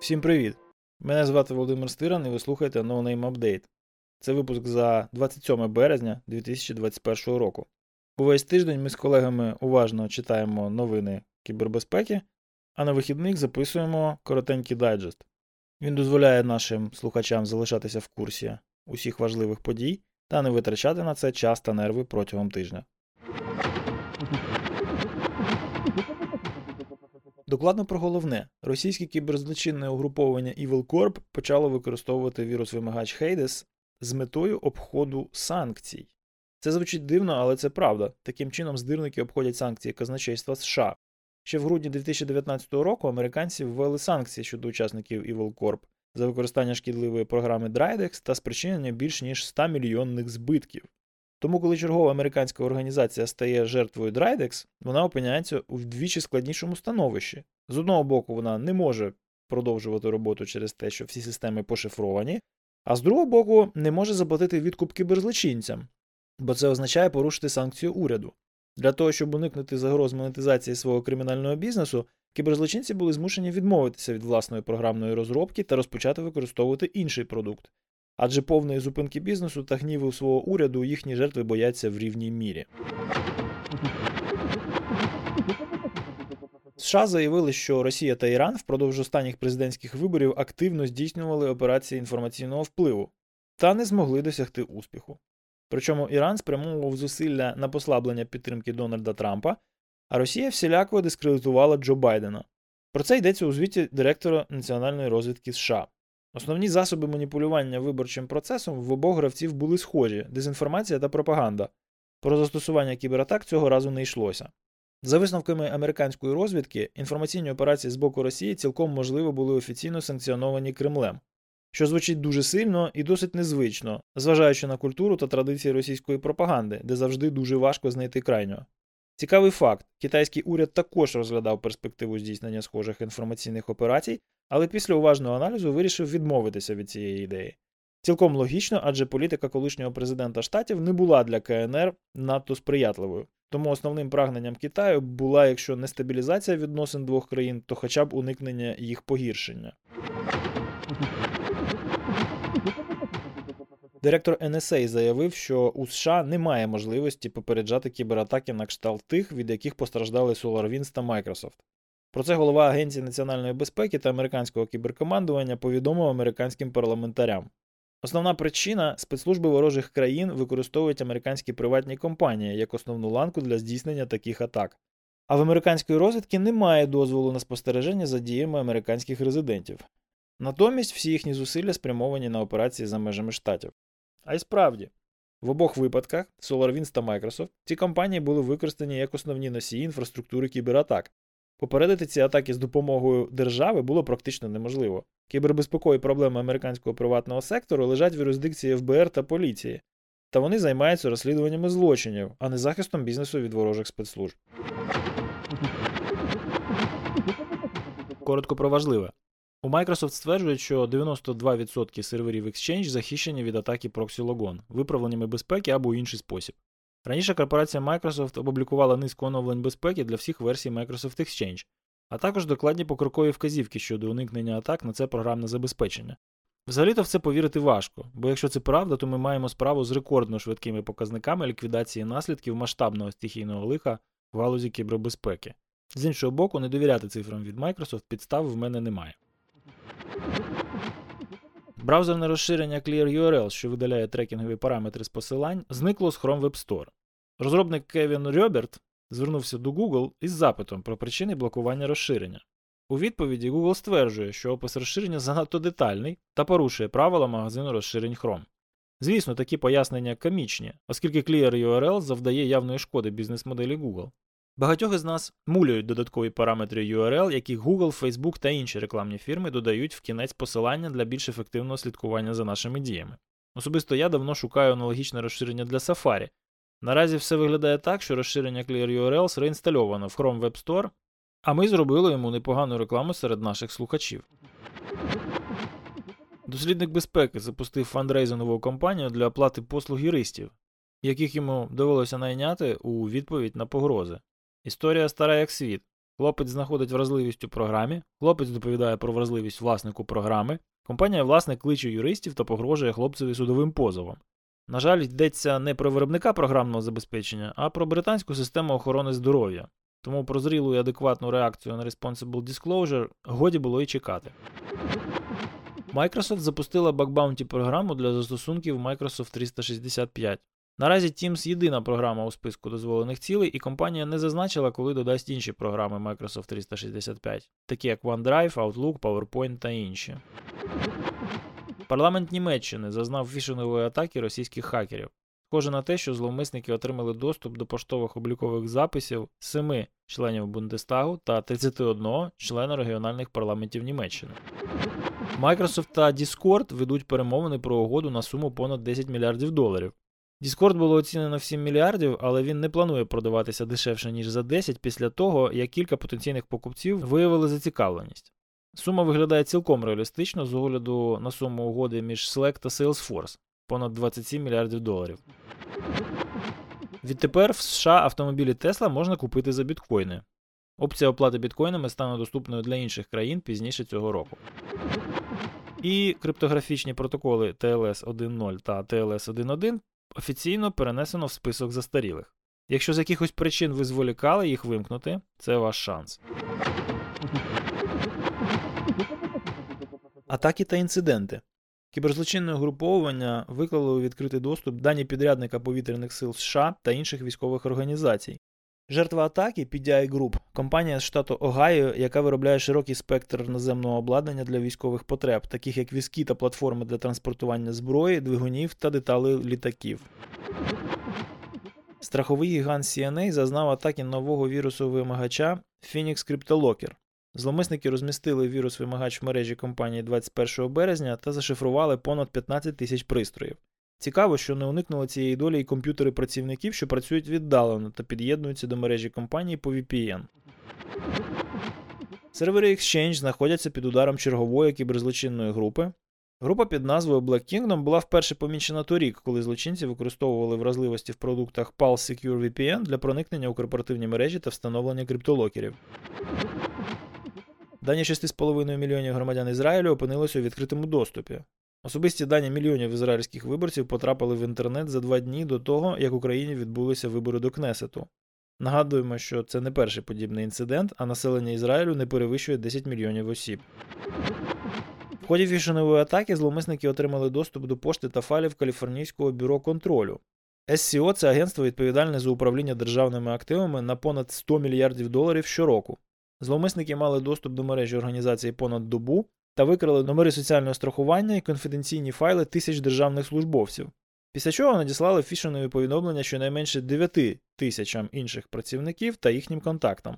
Всім привіт! Мене звати Володимир Стиран і ви слухаєте No Name Update. Це випуск за 27 березня 2021 року. Увесь тиждень ми з колегами уважно читаємо новини кібербезпеки, а на вихідних записуємо коротенький дайджест. Він дозволяє нашим слухачам залишатися в курсі усіх важливих подій та не витрачати на це час та нерви протягом тижня. Докладно про головне, російське кіберзлочинне угруповання Evil Corp почало використовувати вірус-вимагач Hades з метою обходу санкцій. Це звучить дивно, але це правда. Таким чином, здирники обходять санкції казначейства США. Ще в грудні 2019 року американці ввели санкції щодо учасників Evil Corp за використання шкідливої програми Drydex та спричинення більш ніж 100 мільйонних збитків. Тому, коли чергова американська організація стає жертвою Drydex, вона опиняється у вдвічі складнішому становищі. З одного боку, вона не може продовжувати роботу через те, що всі системи пошифровані, а з другого боку, не може заплатити відкуп кіберзлочинцям, бо це означає порушити санкцію уряду. Для того, щоб уникнути загроз монетизації свого кримінального бізнесу, кіберзлочинці були змушені відмовитися від власної програмної розробки та розпочати використовувати інший продукт. Адже повної зупинки бізнесу та гніву свого уряду їхні жертви бояться в рівній мірі. США заявили, що Росія та Іран впродовж останніх президентських виборів активно здійснювали операції інформаційного впливу та не змогли досягти успіху. Причому Іран спрямовував зусилля на послаблення підтримки Дональда Трампа, а Росія всіляко дискредитувала Джо Байдена. Про це йдеться у звіті директора національної розвідки США. Основні засоби маніпулювання виборчим процесом в обох гравців були схожі дезінформація та пропаганда. Про застосування кібератак цього разу не йшлося. За висновками американської розвідки, інформаційні операції з боку Росії цілком можливо були офіційно санкціоновані Кремлем, що звучить дуже сильно і досить незвично, зважаючи на культуру та традиції російської пропаганди, де завжди дуже важко знайти крайнього. Цікавий факт: китайський уряд також розглядав перспективу здійснення схожих інформаційних операцій, але після уважного аналізу вирішив відмовитися від цієї ідеї. Цілком логічно, адже політика колишнього президента штатів не була для КНР надто сприятливою. Тому основним прагненням Китаю була, якщо не стабілізація відносин двох країн, то хоча б уникнення їх погіршення. Директор NSA заявив, що у США немає можливості попереджати кібератаки на кшталт тих, від яких постраждали SolarWinds та Microsoft. Про це голова Агенції національної безпеки та американського кіберкомандування повідомив американським парламентарям. Основна причина спецслужби ворожих країн використовують американські приватні компанії як основну ланку для здійснення таких атак. А в американської розвідки немає дозволу на спостереження за діями американських резидентів. Натомість всі їхні зусилля спрямовані на операції за межами штатів. А й справді, в обох випадках SolarWinds та Microsoft ці компанії були використані як основні носії інфраструктури кібератак. Попередити ці атаки з допомогою держави було практично неможливо. Кібербезпекові проблеми американського приватного сектору лежать в юрисдикції ФБР та поліції, та вони займаються розслідуваннями злочинів, а не захистом бізнесу від ворожих спецслужб. Коротко про важливе. У Microsoft стверджують, що 92% серверів Exchange захищені від атаки Proxy Logon, виправленнями безпеки або інший спосіб. Раніше корпорація Microsoft опублікувала низку оновлень безпеки для всіх версій Microsoft Exchange, а також докладні покрокові вказівки щодо уникнення атак на це програмне забезпечення. Взагалі-то в це повірити важко, бо якщо це правда, то ми маємо справу з рекордно швидкими показниками ліквідації наслідків масштабного стихійного лиха в галузі кібербезпеки. З іншого боку, не довіряти цифрам від Microsoft підстав в мене немає. Браузерне розширення ClearURL, що видаляє трекінгові параметри з посилань, зникло з Chrome Web Store. Розробник Кевін Рьоберт звернувся до Google із запитом про причини блокування розширення. У відповіді Google стверджує, що опис розширення занадто детальний та порушує правила магазину розширень Chrome. Звісно, такі пояснення комічні, оскільки ClearURL завдає явної шкоди бізнес-моделі Google. Багатьох із нас мулюють додаткові параметри URL, які Google, Facebook та інші рекламні фірми додають в кінець посилання для більш ефективного слідкування за нашими діями. Особисто я давно шукаю аналогічне розширення для Safari. Наразі все виглядає так, що розширення ClearURL реінстальовано в Chrome Web Store, а ми зробили йому непогану рекламу серед наших слухачів. Дослідник безпеки запустив фандрейзингову кампанію для оплати послуг юристів. яких йому довелося найняти у відповідь на погрози. Історія стара як світ. Хлопець знаходить вразливість у програмі, хлопець доповідає про вразливість власнику програми, компанія власник кличе юристів та погрожує хлопцеві судовим позовом. На жаль, йдеться не про виробника програмного забезпечення, а про британську систему охорони здоров'я. Тому про зрілу і адекватну реакцію на Responsible Disclosure годі було і чекати. Microsoft запустила Bounty програму для застосунків Microsoft 365. Наразі Teams єдина програма у списку дозволених цілей, і компанія не зазначила, коли додасть інші програми Microsoft 365, такі як OneDrive, Outlook, PowerPoint та інші. Парламент Німеччини зазнав фішингової атаки російських хакерів. Схоже на те, що зловмисники отримали доступ до поштових облікових записів 7 членів Бундестагу та 31 члена регіональних парламентів Німеччини. Microsoft та Discord ведуть перемовини про угоду на суму понад 10 мільярдів доларів. Discord було оцінено в 7 мільярдів, але він не планує продаватися дешевше, ніж за 10 після того, як кілька потенційних покупців виявили зацікавленість. Сума виглядає цілком реалістично з огляду на суму угоди між Slack та Salesforce понад 27 мільярдів доларів. Відтепер в США автомобілі Tesla можна купити за біткоїни. Опція оплати біткоїнами стане доступною для інших країн пізніше цього року. І криптографічні протоколи TLS 1.0 та TLS 1.1 офіційно перенесено в список застарілих. Якщо з якихось причин ви зволікали їх вимкнути, це ваш шанс. Атаки та інциденти. Кіберзлочинне угруповування виклало у відкритий доступ дані підрядника повітряних сил США та інших військових організацій. Жертва атаки PDI Group – компанія з штату Огайо, яка виробляє широкий спектр наземного обладнання для військових потреб, таких як візки та платформи для транспортування зброї, двигунів та деталей літаків. Страховий гігант CNA зазнав атаки нового вірусу вимагача Phoenix CryptoLocker. Зломисники розмістили вірус-вимагач в мережі компанії 21 березня та зашифрували понад 15 тисяч пристроїв. Цікаво, що не уникнули цієї долі і комп'ютери працівників, що працюють віддалено та під'єднуються до мережі компанії по VPN. Сервери Exchange знаходяться під ударом чергової кіберзлочинної групи. Група під назвою Black Kingdom була вперше помічена торік, коли злочинці використовували вразливості в продуктах Pulse Secure VPN для проникнення у корпоративні мережі та встановлення криптолокерів. Дані 6,5 мільйонів громадян Ізраїлю опинилися у відкритому доступі. Особисті дані мільйонів ізраїльських виборців потрапили в інтернет за два дні до того, як в Україні відбулися вибори до Кнесету. Нагадуємо, що це не перший подібний інцидент, а населення Ізраїлю не перевищує 10 мільйонів осіб. В ході фішингової атаки зловмисники отримали доступ до пошти та файлів Каліфорнійського бюро контролю. SCO – це агентство відповідальне за управління державними активами на понад 100 мільярдів доларів щороку. Зловмисники мали доступ до мережі організації понад добу та викрали номери соціального страхування і конфіденційні файли тисяч державних службовців. Після чого надіслали фішинові повідомлення щонайменше 9 тисячам інших працівників та їхнім контактам.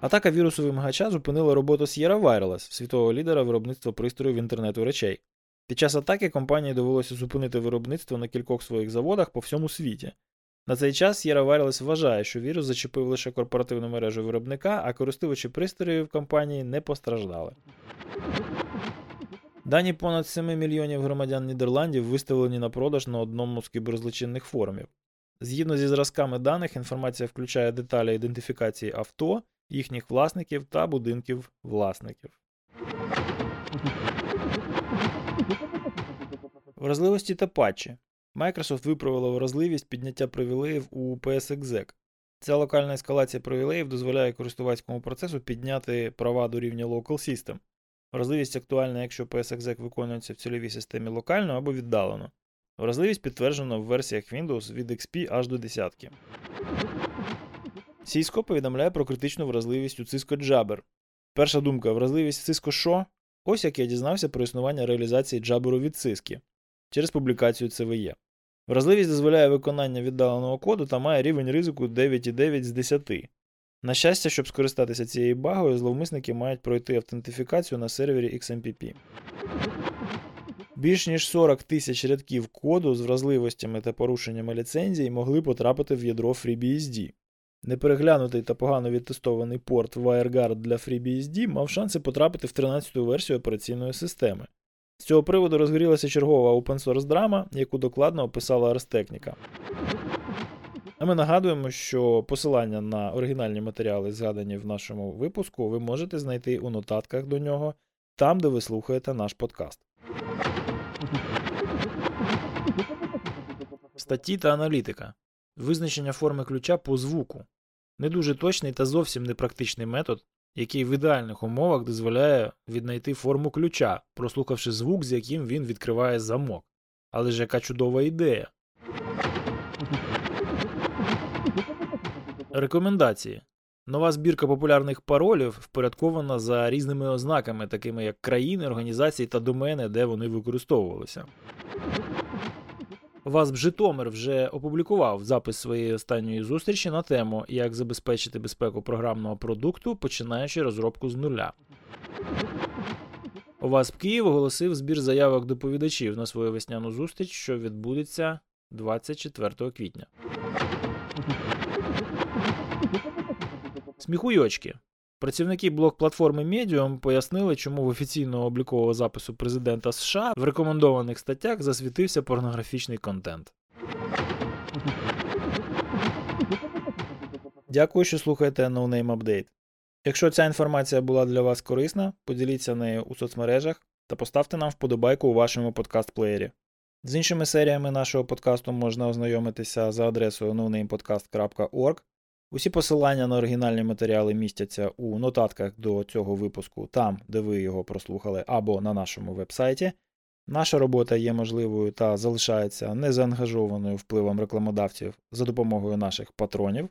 Атака вірусу вимагача зупинила роботу Sierra Wireless, світового лідера виробництва пристроїв інтернету речей. Під час атаки компанії довелося зупинити виробництво на кількох своїх заводах по всьому світі. На цей час Sierra Wireless вважає, що вірус зачепив лише корпоративну мережу виробника, а користувачі пристроїв компанії не постраждали. Дані понад 7 мільйонів громадян Нідерландів виставлені на продаж на одному з кіберзлочинних форумів. Згідно зі зразками даних, інформація включає деталі ідентифікації авто, їхніх власників та будинків власників. Вразливості та патчі. Microsoft виправила вразливість підняття привілеїв у PSExec. Ця локальна ескалація привілеїв дозволяє користувацькому процесу підняти права до рівня Local System. Вразливість актуальна, якщо PSExec виконується в цільовій системі локально або віддалено. Вразливість підтверджена в версіях Windows від XP аж до десятки. Cisco повідомляє про критичну вразливість у Cisco Jabber. Перша думка вразливість Cisco що? Ось як я дізнався про існування реалізації Jabber від Cisco через публікацію CVE. Вразливість дозволяє виконання віддаленого коду та має рівень ризику 9,9 з 10. На щастя, щоб скористатися цією багою, зловмисники мають пройти автентифікацію на сервері XMPP. Більш ніж 40 тисяч рядків коду з вразливостями та порушеннями ліцензій могли потрапити в ядро FreeBSD. Непереглянутий та погано відтестований порт WireGuard для FreeBSD мав шанси потрапити в 13-ту версію операційної системи. З цього приводу розгорілася чергова open-source драма, яку докладно описала Арстехніка. А ми нагадуємо, що посилання на оригінальні матеріали, згадані в нашому випуску, ви можете знайти у нотатках до нього, там, де ви слухаєте наш подкаст. Статті та аналітика. Визначення форми ключа по звуку. Не дуже точний та зовсім непрактичний метод, який в ідеальних умовах дозволяє віднайти форму ключа, прослухавши звук, з яким він відкриває замок. Але ж яка чудова ідея. Рекомендації. Нова збірка популярних паролів впорядкована за різними ознаками, такими як країни, організації та домени, де вони використовувалися. Вас Житомир вже опублікував запис своєї останньої зустрічі на тему, як забезпечити безпеку програмного продукту, починаючи розробку з нуля. ОВАСП Київ оголосив збір заявок доповідачів на свою весняну зустріч, що відбудеться 24 квітня. Сміхуйочки. Працівники блок-платформи Medium пояснили, чому в офіційного облікового запису президента США в рекомендованих статтях засвітився порнографічний контент. Дякую, що слухаєте No Name Update. Якщо ця інформація була для вас корисна, поділіться нею у соцмережах та поставте нам вподобайку у вашому подкаст-плеєрі. З іншими серіями нашого подкасту можна ознайомитися за адресою nonamepodcast.org Усі посилання на оригінальні матеріали містяться у нотатках до цього випуску, там, де ви його прослухали, або на нашому вебсайті. Наша робота є можливою та залишається незаангажованою впливом рекламодавців за допомогою наших патронів.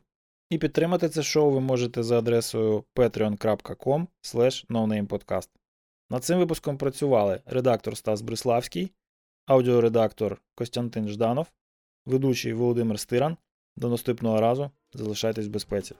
І підтримати це шоу ви можете за адресою patreon.com. Над цим випуском працювали редактор Стас Бриславський, аудіоредактор Костянтин Жданов, ведучий Володимир Стиран. До наступного разу залишайтесь в безпеці.